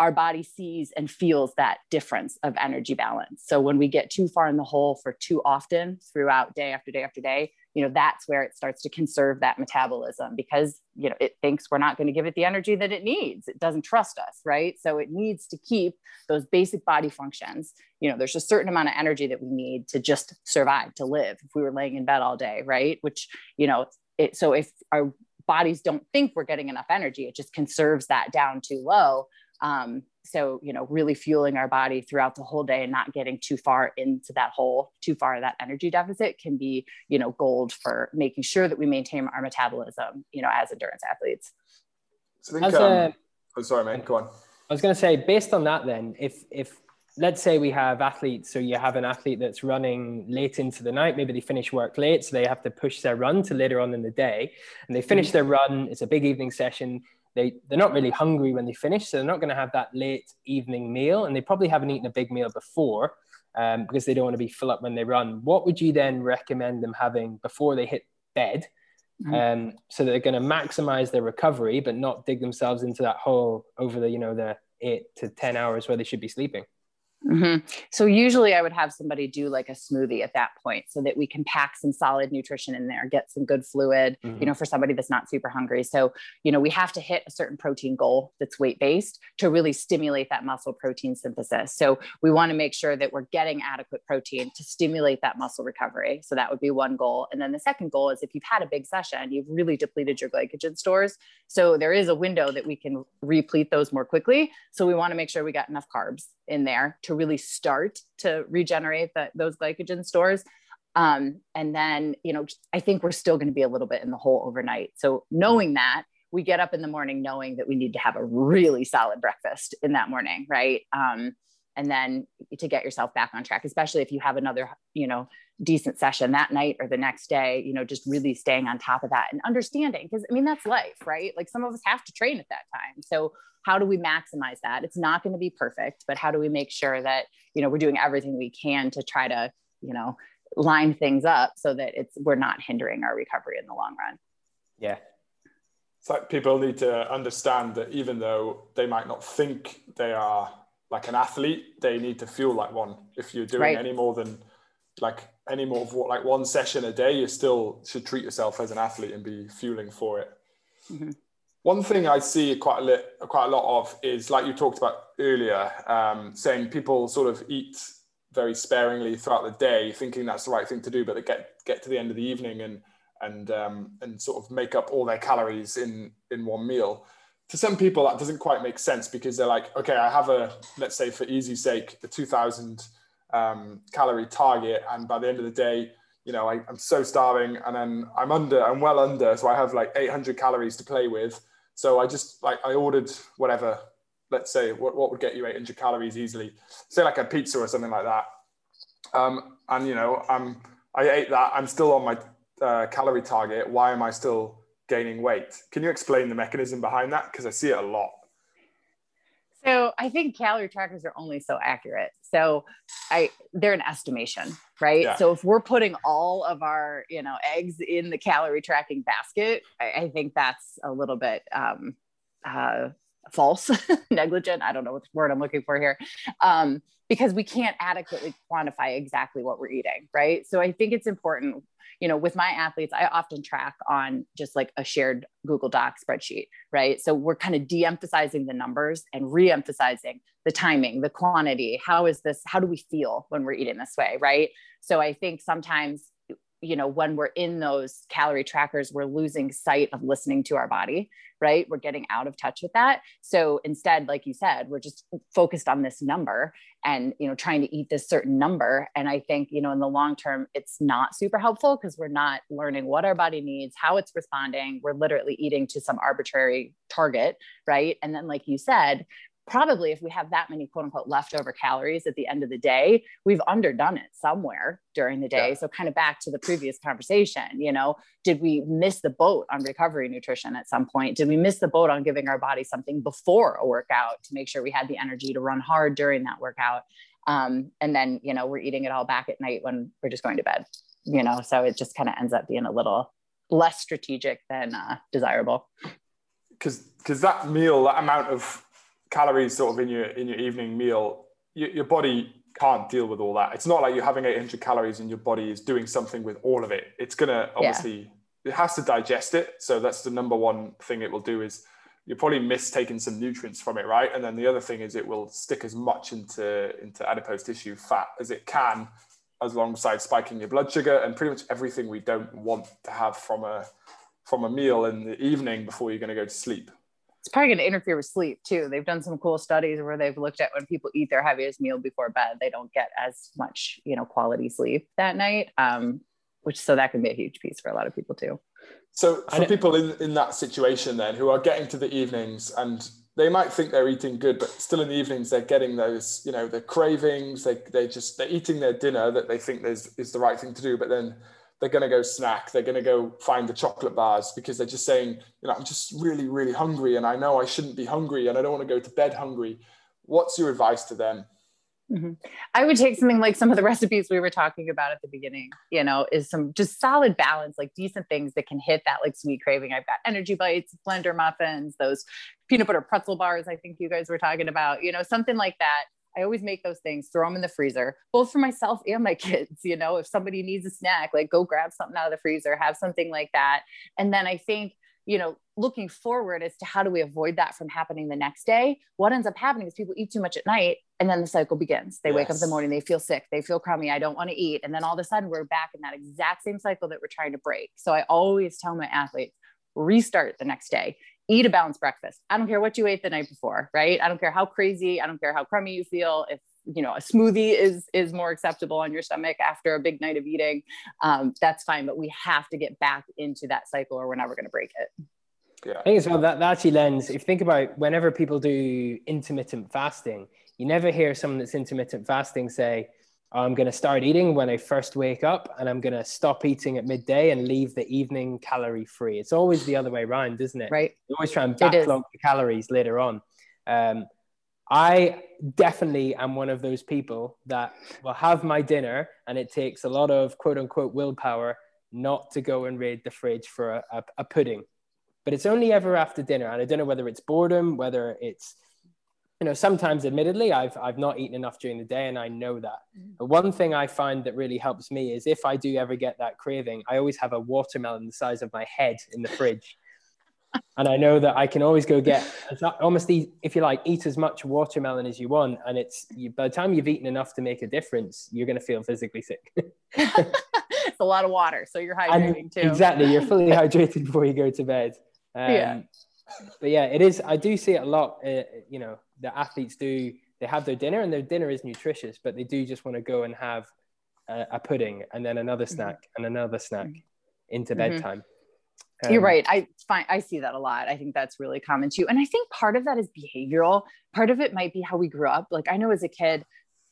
Speaker 3: our body sees and feels that difference of energy balance. So when we get too far in the hole for too often throughout day after day after day, you know that's where it starts to conserve that metabolism because you know it thinks we're not going to give it the energy that it needs. It doesn't trust us right? So it needs to keep those basic body functions. You know there's a certain amount of energy that we need to just survive to live if we were laying in bed all day right? Which you know it so if our bodies don't think we're getting enough energy it just conserves that down too low. Um, so you know really fueling our body throughout the whole day and not getting too far into that hole too far that energy deficit can be you know gold for making sure that we maintain our metabolism you know as endurance athletes
Speaker 1: so I think, um, a, oh, sorry mate go on
Speaker 2: i was going to say based on that then if if let's say we have athletes so you have an athlete that's running late into the night maybe they finish work late so they have to push their run to later on in the day and they finish mm-hmm. their run it's a big evening session they they're not really hungry when they finish, so they're not going to have that late evening meal, and they probably haven't eaten a big meal before um, because they don't want to be full up when they run. What would you then recommend them having before they hit bed? Mm-hmm. Um, so they're going to maximize their recovery, but not dig themselves into that hole over the you know the eight to ten hours where they should be sleeping.
Speaker 3: Mm-hmm. So usually I would have somebody do like a smoothie at that point so that we can pack some solid nutrition in there, get some good fluid, mm-hmm. you know, for somebody that's not super hungry. So, you know, we have to hit a certain protein goal that's weight based to really stimulate that muscle protein synthesis. So we want to make sure that we're getting adequate protein to stimulate that muscle recovery. So that would be one goal. And then the second goal is if you've had a big session, you've really depleted your glycogen stores. So there is a window that we can replete those more quickly. So we want to make sure we got enough carbs in there to really start to regenerate those glycogen stores. Um, and then, you know, I think we're still going to be a little bit in the hole overnight. So knowing that, we get up in the morning knowing that we need to have a really solid breakfast in that morning, right? Um, and then to get yourself back on track, especially if you have another, you know, decent session that night or the next day, you know, just really staying on top of that and understanding. Cause I mean, that's life, right? Like some of us have to train at that time. So how do we maximize that? It's not going to be perfect, but how do we make sure that, you know, we're doing everything we can to try to, you know, line things up so that it's, we're not hindering our recovery in the long run.
Speaker 2: Yeah.
Speaker 1: It's like people need to understand that even though they might not think they are like an athlete, they need to feel like one. If you're doing right. any more than like any more of what like one session a day, you still should treat yourself as an athlete and be fueling for it. Mm-hmm. One thing I see quite a, lit, quite a lot of is like you talked about earlier, um, saying people sort of eat very sparingly throughout the day, thinking that's the right thing to do, but they get get to the end of the evening and and um, and sort of make up all their calories in in one meal. To some people, that doesn't quite make sense because they're like, okay, I have a let's say for easy sake, the two thousand um, calorie target, and by the end of the day, you know, I, am so starving, and then I'm under, I'm well under, so I have like 800 calories to play with. So I just like I ordered whatever, let's say what, what would get you 800 calories easily, say like a pizza or something like that. Um, and you know, I'm I ate that. I'm still on my uh, calorie target. Why am I still gaining weight? Can you explain the mechanism behind that? Because I see it a lot.
Speaker 3: So I think calorie trackers are only so accurate. So I they're an estimation, right? Yeah. So if we're putting all of our, you know, eggs in the calorie tracking basket, I, I think that's a little bit um, uh, false, negligent. I don't know what word I'm looking for here. Um, because we can't adequately quantify exactly what we're eating, right? So I think it's important you know, with my athletes, I often track on just like a shared Google Doc spreadsheet, right? So we're kind of de emphasizing the numbers and re emphasizing the timing, the quantity. How is this? How do we feel when we're eating this way, right? So I think sometimes you know when we're in those calorie trackers we're losing sight of listening to our body right? We're getting out of touch with that. So instead like you said we're just focused on this number and you know trying to eat this certain number. And i think you know in the long term it's not super helpful because we're not learning what our body needs how it's responding. We're literally eating to some arbitrary target right? And then like you said probably if we have that many quote unquote leftover calories at the end of the day, we've underdone it somewhere during the day. Yeah. So, kind of back to the previous conversation, you know, did we miss the boat on recovery nutrition at some point? Did we miss the boat on giving our body something before a workout to make sure we had the energy to run hard during that workout? Um, and then, you know, we're eating it all back at night when we're just going to bed, you know, so it just kind of ends up being a little less strategic than uh, desirable.
Speaker 1: Because because that meal, that amount of calories sort of in your in your evening meal, your, your body can't deal with all that. It's not like you're having 800 calories and your body is doing something with all of it. It's gonna obviously yeah. it has to digest it. So that's the number one thing it will do is you probably miss taking some nutrients from it, right? And then the other thing is it will stick as much into into adipose tissue fat as it can, as alongside spiking your blood sugar and pretty much everything we don't want to have from a from a meal in the evening before you're going to go to sleep
Speaker 3: it's probably going to interfere with sleep too. They've done some cool studies where they've looked at when people eat their heaviest meal before bed, they don't get as much, you know, quality sleep that night. Um, which so that can be a huge piece for a lot of people too.
Speaker 1: So for people in, in that situation then who are getting to the evenings and they might think they're eating good, but still in the evenings they're getting those, you know, the cravings, they they just they're eating their dinner that they think is is the right thing to do, but then they're going to go snack. They're going to go find the chocolate bars because they're just saying, you know, I'm just really, really hungry and I know I shouldn't be hungry and I don't want to go to bed hungry. What's your advice to them?
Speaker 3: Mm-hmm. I would take something like some of the recipes we were talking about at the beginning, you know, is some just solid balance, like decent things that can hit that like sweet craving. I've got energy bites, blender muffins, those peanut butter pretzel bars, I think you guys were talking about, you know, something like that I always make those things, throw them in the freezer, both for myself and my kids. You know, if somebody needs a snack, like go grab something out of the freezer, have something like that. And then I think, you know, looking forward as to how do we avoid that from happening the next day, what ends up happening is people eat too much at night and then the cycle begins. They yes. wake up in the morning, they feel sick, they feel crummy, I don't want to eat. And then all of a sudden we're back in that exact same cycle that we're trying to break. So I always tell my athletes, restart the next day eat a balanced breakfast. I don't care what you ate the night before, right? I don't care how crazy, I don't care how crummy you feel. If you know a smoothie is is more acceptable on your stomach after a big night of eating, um, that's fine. But we have to get back into that cycle, or we're never going to break it.
Speaker 2: Yeah. I think as well that, that actually lends. If you think about whenever people do intermittent fasting, you never hear someone that's intermittent fasting say, I'm going to start eating when I first wake up and I'm going to stop eating at midday and leave the evening calorie free. It's always the other way around, isn't it?
Speaker 3: Right.
Speaker 2: You always try and backlog the calories later on. Um, I definitely am one of those people that will have my dinner and it takes a lot of quote unquote willpower not to go and raid the fridge for a, a, a pudding. But it's only ever after dinner. And I don't know whether it's boredom, whether it's you know sometimes admittedly i've i've not eaten enough during the day and i know that. Mm. but one thing i find that really helps me is if i do ever get that craving i always have a watermelon the size of my head in the fridge. And i know that i can always go get almost if you like eat as much watermelon as you want and it's you, by the time you've eaten enough to make a difference you're going to feel physically sick.
Speaker 3: It's a lot of water so you're hydrating and too.
Speaker 2: exactly you're fully hydrated before you go to bed. Um, yeah but yeah it is i do see it a lot uh, you know the athletes do they have their dinner and their dinner is nutritious, but they do just want to go and have a, a pudding and then another mm-hmm. snack and another snack mm-hmm. into mm-hmm. bedtime.
Speaker 3: Um, You're right. I find I see that a lot. I think that's really common too. And I think part of that is behavioral. Part of it might be how we grew up. Like I know as a kid,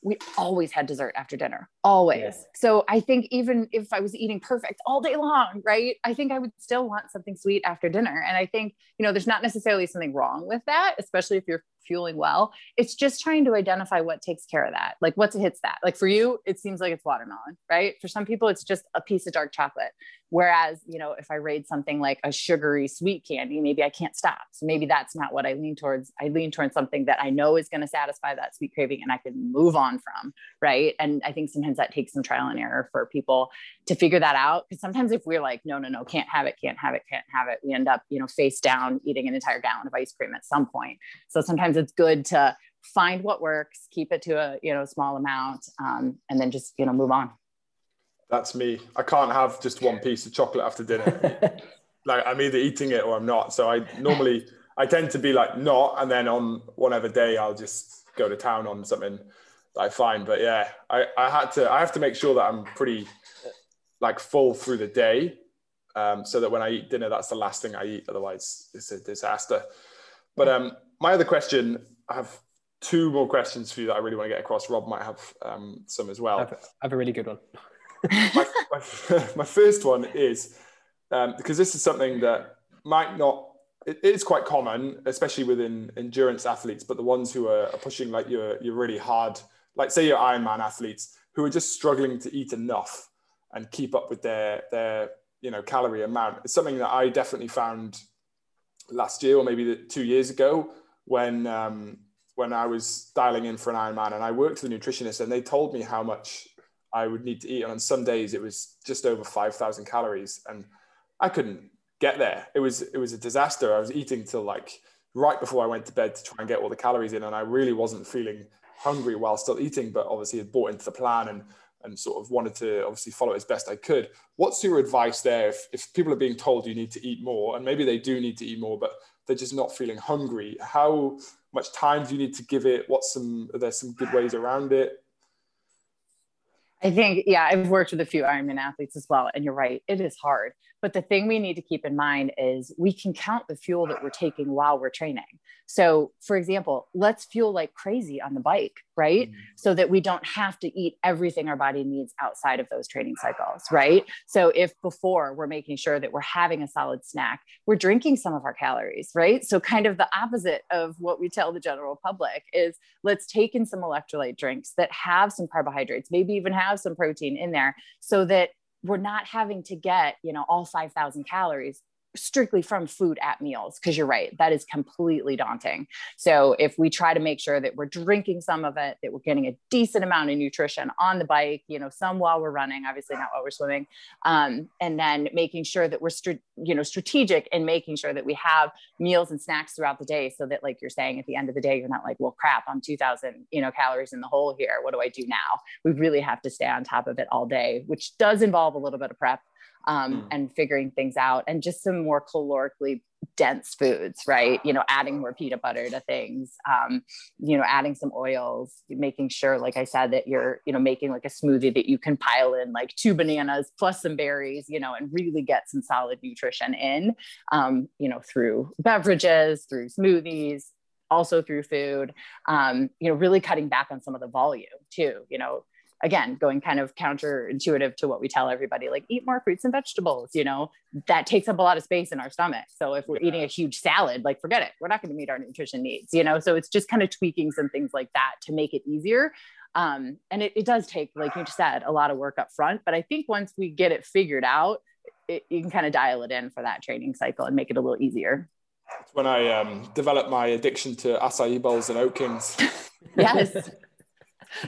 Speaker 3: we always had dessert after dinner, always. So I think even if I was eating perfect all day long, right, I think I would still want something sweet after dinner. And I think, you know, there's not necessarily something wrong with that, especially if you're fueling well. It's just trying to identify what takes care of that. Like what hits that. Like for you, it seems like it's watermelon, right? For some people, it's just a piece of dark chocolate. Whereas, you know, if I raid something like a sugary sweet candy, maybe I can't stop. So maybe that's not what I lean towards. I lean towards something that I know is going to satisfy that sweet craving and I can move on from. Right. And I think sometimes that takes some trial and error for people to figure that out. Because sometimes if we're like, no, no, no, can't have it, can't have it, can't have it, we end up, you know, face down eating an entire gallon of ice cream at some point. So sometimes it's good to find what works, keep it to a, you know, small amount, um, and then just, you know, move on.
Speaker 1: That's me. I can't have just one piece of chocolate after dinner. like I'm either eating it or I'm not. So I normally I tend to be like not, and then on whatever day I'll just go to town on something that I find. But yeah, I, I had to I have to make sure that I'm pretty like full through the day. Um, so that when I eat dinner, that's the last thing I eat. Otherwise, it's a disaster. But um, my other question, I have two more questions for you that I really want to get across. Rob might have um, some as well. I
Speaker 2: have, I have a really good one
Speaker 1: my, my, my, first one is um, because this is something that might not it is quite common especially within endurance athletes but the ones who are, are pushing like you're you're really hard like say your ironman athletes who are just struggling to eat enough and keep up with their their you know calorie amount it's something that i definitely found last year or maybe two years ago when um, when i was dialing in for an ironman and i worked with a nutritionist and they told me how much I would need to eat. And on some days it was just over 5,000 calories and I couldn't get there. It was, it was a disaster. I was eating till like right before I went to bed to try and get all the calories in. And I really wasn't feeling hungry while still eating, but obviously had bought into the plan and, and sort of wanted to obviously follow it as best I could. What's your advice there? If, if people are being told you need to eat more and maybe they do need to eat more, but they're just not feeling hungry, how much time do you need to give it? What's some, are there some good ways around it?
Speaker 3: I think, yeah, I've worked with a few Ironman athletes as well. And you're right, it is hard. But the thing we need to keep in mind is we can count the fuel that we're taking while we're training. So, for example, let's fuel like crazy on the bike, right? Mm-hmm. So that we don't have to eat everything our body needs outside of those training cycles, right? So, if before we're making sure that we're having a solid snack, we're drinking some of our calories, right? So, kind of the opposite of what we tell the general public is let's take in some electrolyte drinks that have some carbohydrates, maybe even have some protein in there so that we're not having to get you know all 5000 calories strictly from food at meals because you're right that is completely daunting. So if we try to make sure that we're drinking some of it that we're getting a decent amount of nutrition on the bike you know some while we're running obviously not while we're swimming um, and then making sure that we're you know strategic in making sure that we have meals and snacks throughout the day so that like you're saying at the end of the day you're not like well crap i'm 2000 you know calories in the hole here. What do i do now? We really have to stay on top of it all day which does involve a little bit of prep um, mm. and figuring things out and just some more calorically dense foods right you know adding more peanut butter to things um, you know adding some oils making sure like i said that you're you know making like a smoothie that you can pile in like two bananas plus some berries you know and really get some solid nutrition in um, you know through beverages through smoothies also through food um, you know really cutting back on some of the volume too you know again going kind of counterintuitive to what we tell everybody like eat more fruits and vegetables you know? That takes up a lot of space in our stomach. So if we're yeah. eating a huge salad like forget it. We're not going to meet our nutrition needs you know? So it's just kind of tweaking some things like that to make it easier. Um, and it, it does take like you said a lot of work up front. But i think once we get it figured out it, you can kind of dial it in for that training cycle and make it a little easier.
Speaker 1: When i um, developed my addiction to acai bowls and oatkins
Speaker 3: yes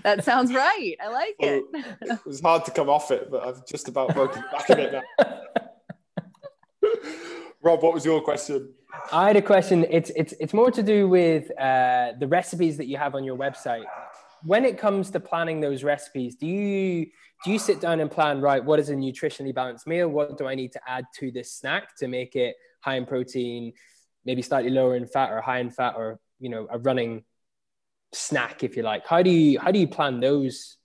Speaker 3: that sounds right. I like it.
Speaker 1: it was hard to come off it, but I've just about broken back of it now. Rob, what was your question?
Speaker 2: I had a question. It's it's it's more to do with uh, the recipes that you have on your website. When it comes to planning those recipes, do you do you sit down and plan right? What is a nutritionally balanced meal? What do I need to add to this snack to make it high in protein, maybe slightly lower in fat, or high in fat, or you know a running snack, if you like? How do you how do you plan those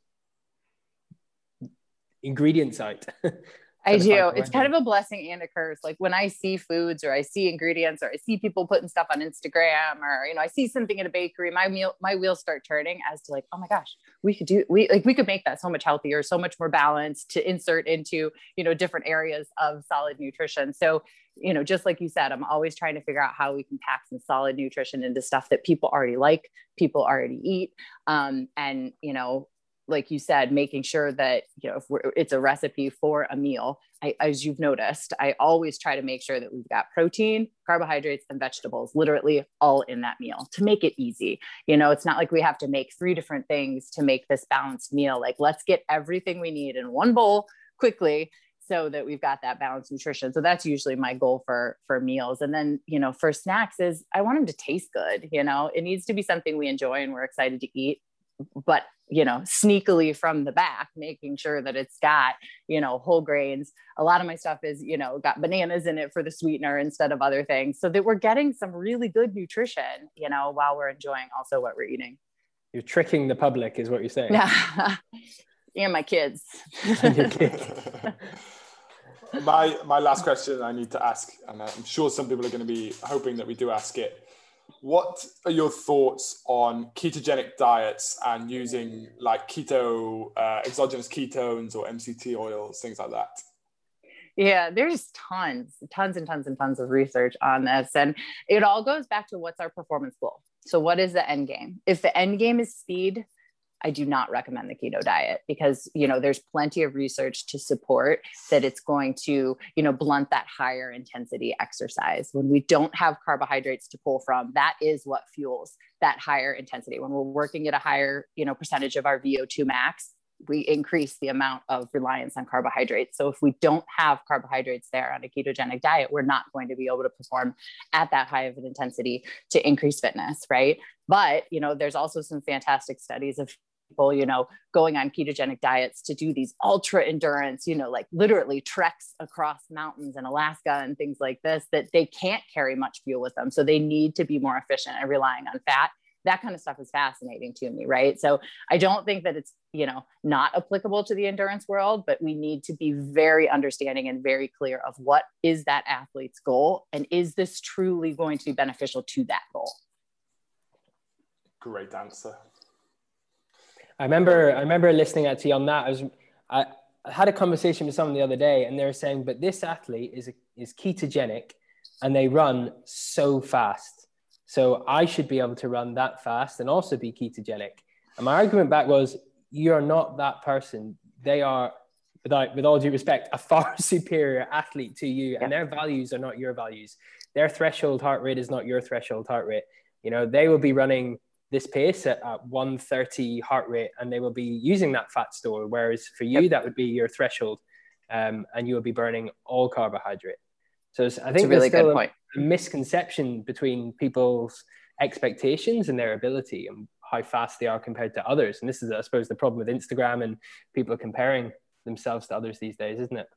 Speaker 2: ingredients out?
Speaker 3: I do. It's kind of a blessing and a curse. Like when I see foods or I see ingredients or I see people putting stuff on Instagram or you know I see something at a bakery, my meal my wheels start turning as to like, oh my gosh, we could do we like we could make that so much healthier, so much more balanced to insert into, you know, different areas of solid nutrition. So, you know, just like you said, I'm always trying to figure out how we can pack some solid nutrition into stuff that people already like, people already eat. Um, and you know, like you said, making sure that you know if it's a recipe for a meal. I, as you've noticed, I always try to make sure that we've got protein, carbohydrates, and vegetables, literally all in that meal to make it easy. You know, it's not like we have to make three different things to make this balanced meal. Like, let's get everything we need in one bowl quickly so that we've got that balanced nutrition. So that's usually my goal for for meals. And then, you know, for snacks is I want them to taste good, you know. It needs to be something we enjoy and we're excited to eat but you know sneakily from the back making sure that it's got you know whole grains. A lot of my stuff is you know got bananas in it for the sweetener instead of other things. So that we're getting some really good nutrition you know while we're enjoying also what we're eating.
Speaker 2: You're tricking the public is what you're saying.
Speaker 3: Yeah and my kids,
Speaker 1: my my last question i need to ask and i'm sure some people are going to be hoping that we do ask it what are your thoughts on ketogenic diets and using like keto, uh, exogenous ketones or MCT oils, things like that?
Speaker 3: Yeah, there's tons, tons and tons and tons of research on this. And it all goes back to what's our performance goal. So, what is the end game? If the end game is speed, I do not recommend the keto diet because you know there's plenty of research to support that it's going to you know blunt that higher intensity exercise when we don't have carbohydrates to pull from that is what fuels that higher intensity when we're working at a higher you know percentage of our VO2 max we increase the amount of reliance on carbohydrates. So if we don't have carbohydrates there on a ketogenic diet, we're not going to be able to perform at that high of an intensity to increase fitness, right? But, you know, there's also some fantastic studies of people, you know, going on ketogenic diets to do these ultra endurance, you know, like literally treks across mountains in Alaska and things like this that they can't carry much fuel with them. So they need to be more efficient and relying on fat. That kind of stuff is fascinating to me right? So i don't think that it's you know not applicable to the endurance world but we need to be very understanding and very clear of what is that athlete's goal and is this truly going to be beneficial to that goal?
Speaker 1: Great answer
Speaker 2: i remember i remember listening actually on that i was i I had a conversation with someone the other day and they were saying, but this athlete is, a, is ketogenic and they run so fast. So I should be able to run that fast and also be ketogenic. And my argument back was, you're not that person. They are, without, with all due respect, a far superior athlete to you, yeah. and their values are not your values. Their threshold heart rate is not your threshold heart rate. You know, they will be running this pace at, at 130 heart rate and they will be using that fat store whereas for you yep. that would be your threshold um, and you will be burning all carbohydrate so i think
Speaker 3: really good point.
Speaker 2: A, a misconception between people's expectations and their ability and how fast they are compared to others and this is i suppose the problem with instagram and people comparing themselves to others these days isn't it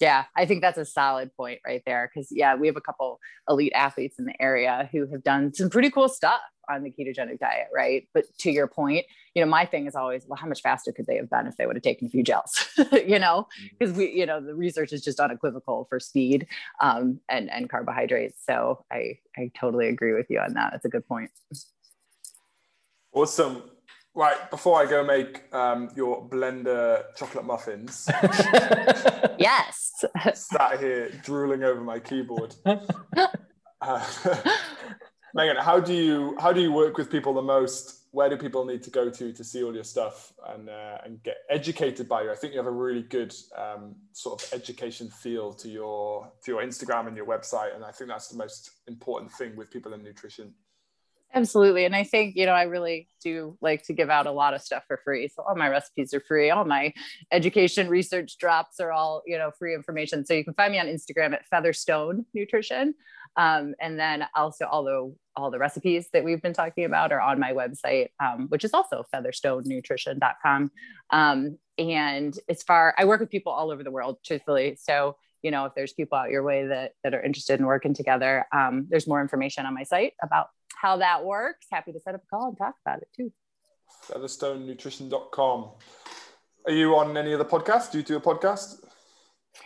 Speaker 3: yeah, I think that's a solid point right there. Cause yeah, we have a couple elite athletes in the area who have done some pretty cool stuff on the ketogenic diet, right? But to your point, you know, my thing is always, well, how much faster could they have been if they would have taken a few gels, you know, because mm-hmm. we, you know, the research is just unequivocal for speed um, and, and carbohydrates. So I, I totally agree with you on that. That's a good point.
Speaker 1: Awesome. Right, before I go make um, your blender chocolate muffins.
Speaker 3: yes.
Speaker 1: sat here drooling over my keyboard. Uh, Meghann, how do you how do you work with people the most? Where do people need to go to to see all your stuff and uh, and get educated by you? I think you have a really good um, sort of education feel to your to your Instagram and your website, and I think that's the most important thing with people in nutrition.
Speaker 3: Absolutely. And I think, you know, I really do like to give out a lot of stuff for free. So all my recipes are free. All my education research drops are all, you know, free information. So you can find me on Instagram at Featherstone Nutrition. Um, and then also all the all the recipes that we've been talking about are on my website, um, which is also featherstonenutrition.com. Um, and as far I work with people all over the world, truthfully. So you know, if there's people out your way that that are interested in working together, um, there's more information on my site about how that works. Happy to set up a call and talk about it too.
Speaker 1: Featherstonenutrition.com. Are you on any other podcasts? Do you do a podcast?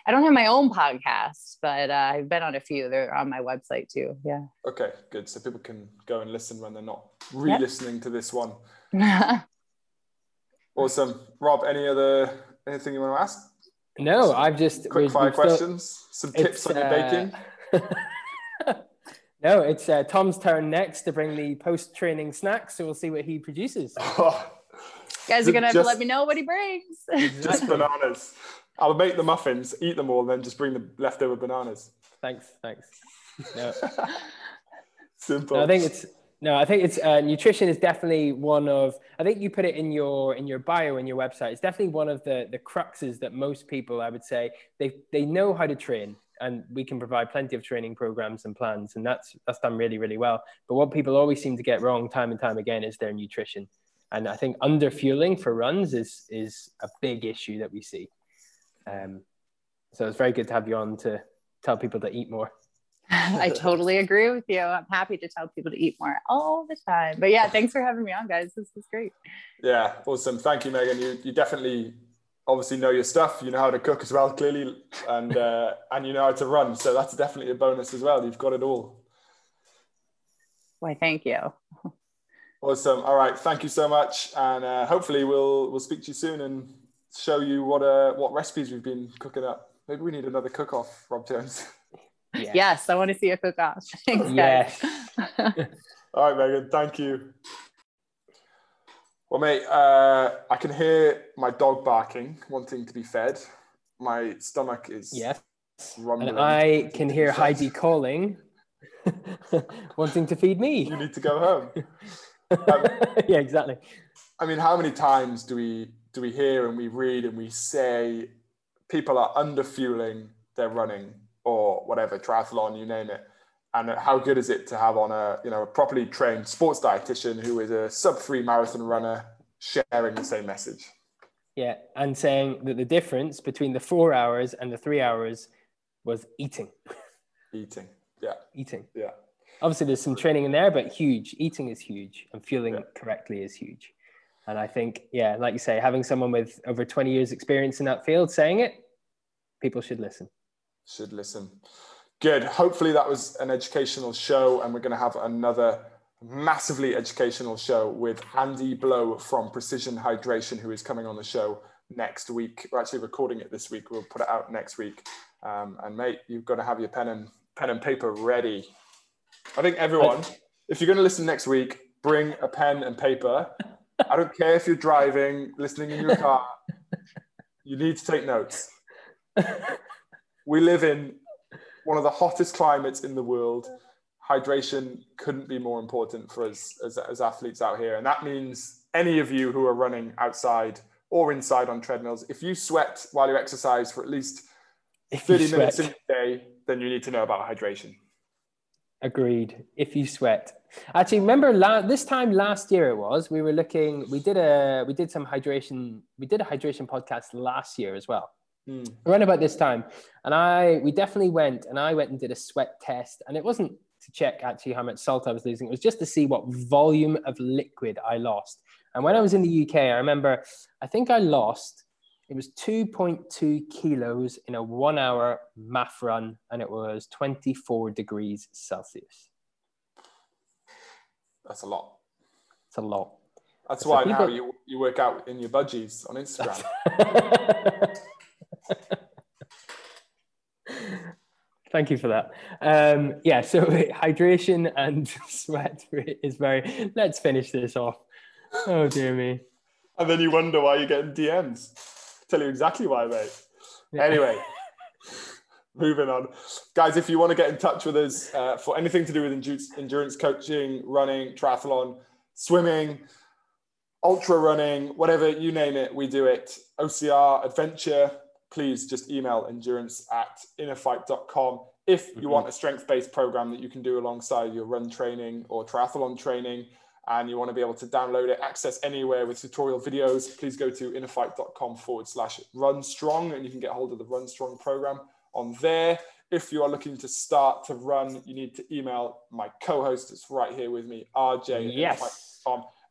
Speaker 3: I don't have my own podcast, but uh, I've been on a few. They're on my website too. Yeah.
Speaker 1: Okay, good. So people can go and listen when they're not re-listening yep. to this one. awesome, Rob. Any other anything you want to ask?
Speaker 2: No, I've just
Speaker 1: quick fire questions. Still, some tips on your uh, baking.
Speaker 2: no, it's uh, Tom's turn next to bring the post training snacks. So we'll see what he produces.
Speaker 3: Oh, guys are gonna have just, to let me know what he brings.
Speaker 1: just bananas. I'll make the muffins, eat them all, and then just bring the leftover bananas.
Speaker 2: Thanks, thanks. No.
Speaker 1: Simple.
Speaker 2: No, I think it's no, I think it's uh, nutrition is definitely one of. I think you put it in your in your bio in your website. It's definitely one of the the cruxes that most people, I would say, they they know how to train, and we can provide plenty of training programs and plans, and that's that's done really really well. But what people always seem to get wrong time and time again is their nutrition, and I think under fueling for runs is is a big issue that we see. Um, so it's very good to have you on to tell people to eat more.
Speaker 3: I totally agree with you. I'm happy to tell people to eat more all the time. But yeah, thanks for having me on, guys. This was great.
Speaker 1: Yeah, awesome. Thank you, Meghann. You you definitely obviously know your stuff. You know how to cook as well, clearly, and uh, and you know how to run. So that's definitely a bonus as well. You've got it all.
Speaker 3: Why, thank you.
Speaker 1: Awesome. All right. Thank you so much, and uh, hopefully we'll we'll speak to you soon and show you what uh what recipes we've been cooking up. Maybe we need another cook off, Rob Jones.
Speaker 3: Yes. yes, I want to see a cook off. Thanks,
Speaker 2: yes.
Speaker 1: All right, Meghann. Thank you. Well, mate, uh, I can hear my dog barking, wanting to be fed. My stomach is
Speaker 2: yes, rumbling, and I can hear Heidi calling, wanting to feed me.
Speaker 1: You need to go home.
Speaker 2: Um, yeah, exactly.
Speaker 1: I mean, how many times do we do we hear and we read and we say people are under fueling their running or whatever triathlon, you name it. And how good is it to have on a you know a properly trained sports dietitian who is a sub three marathon runner sharing the same message?
Speaker 2: Yeah, and saying that the difference between the four hours and the three hours was eating.
Speaker 1: Eating, yeah.
Speaker 2: Eating.
Speaker 1: Yeah.
Speaker 2: obviously there's some training in there, but huge. Eating is huge, and fueling
Speaker 1: Yeah.
Speaker 2: correctly is huge. And I think, yeah, like you say, having someone with over 20 years experience in that field saying it, people should listen.
Speaker 1: should listen. Good. Hopefully that was an educational show, and we're going to have another massively educational show with Andy Blow from Precision Hydration, who is coming on the show next week. We're actually recording it this week. We'll put it out next week. Um, and mate, you've got to have your pen and pen and paper ready. I think everyone, if you're going to listen next week, bring a pen and paper. I don't care if you're driving, listening in your car. You need to take notes we live in one of the hottest climates in the world. Hydration couldn't be more important for us as, as athletes out here. And that means any of you who are running outside or inside on treadmills, if you sweat while you exercise for at least 30 minutes in a day, then you need to know about hydration.
Speaker 2: Agreed. If you sweat, actually, remember la- this time last year it was. We were looking. We did a. We did some hydration. We did a hydration podcast last year as well.
Speaker 1: Hmm.
Speaker 2: Around about this time, and I we definitely went and I went and did a sweat test, and it wasn't to check actually how much salt I was losing. It was just to see what volume of liquid I lost. And when I was in the UK, I remember I think I lost. It was 2.2 kilos in a one hour math run, and it was 24 degrees Celsius.
Speaker 1: That's a lot.
Speaker 2: It's a lot.
Speaker 1: That's
Speaker 2: So
Speaker 1: why
Speaker 2: people-
Speaker 1: now you, you work out in your budgies on Instagram.
Speaker 2: Thank you for that. Um, yeah, so hydration and sweat is very. Let's finish this off. Oh dear me.
Speaker 1: and then you wonder why you're getting DMs. Tell you exactly why, mate.
Speaker 2: Yeah.
Speaker 1: Anyway, moving on. Guys, if you want to get in touch with us uh, for anything to do with endurance, endurance coaching, running, triathlon, swimming, ultra running, whatever you name it, we do it. OCR, adventure, please just email endurance at innerfight.com. If you
Speaker 2: Mhm.
Speaker 1: want a strength based program that you can do alongside your run training or triathlon training, and you want to be able to download it, access anywhere with tutorial videos, please go to innerfight.com forward slash run strong and you can get hold of the Run Strong program on there. If you are looking to start to run, you need to email my co host that's right here with me, RJ.
Speaker 2: Yes.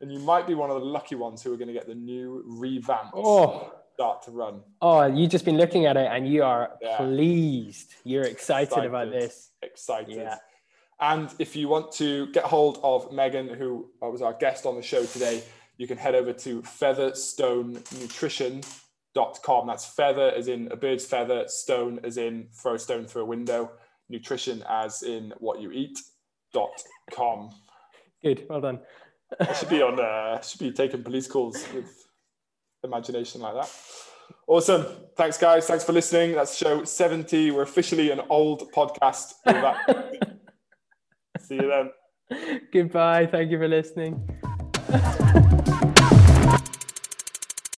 Speaker 1: And you might be one of the lucky ones who are going to get the new revamp.
Speaker 2: Oh,
Speaker 1: start to run.
Speaker 2: oh, you've just been looking at it and you are
Speaker 1: Yeah.
Speaker 2: pleased. You're excited, about this.
Speaker 1: excited.
Speaker 2: Yeah.
Speaker 1: And if you want to get hold of Meghann, who was our guest on the show today, you can head over to featherstonenutrition.com. That's feather as in a bird's feather, stone as in throw a stone through a window, nutrition as in what you eat. Dot com.
Speaker 2: Good. Well done.
Speaker 1: I should be on. Uh, should be taking police calls with imagination like that. Awesome. Thanks, guys. Thanks for listening. That's show seventy. We're officially an old podcast. See you then.
Speaker 2: Goodbye. Thank you for listening.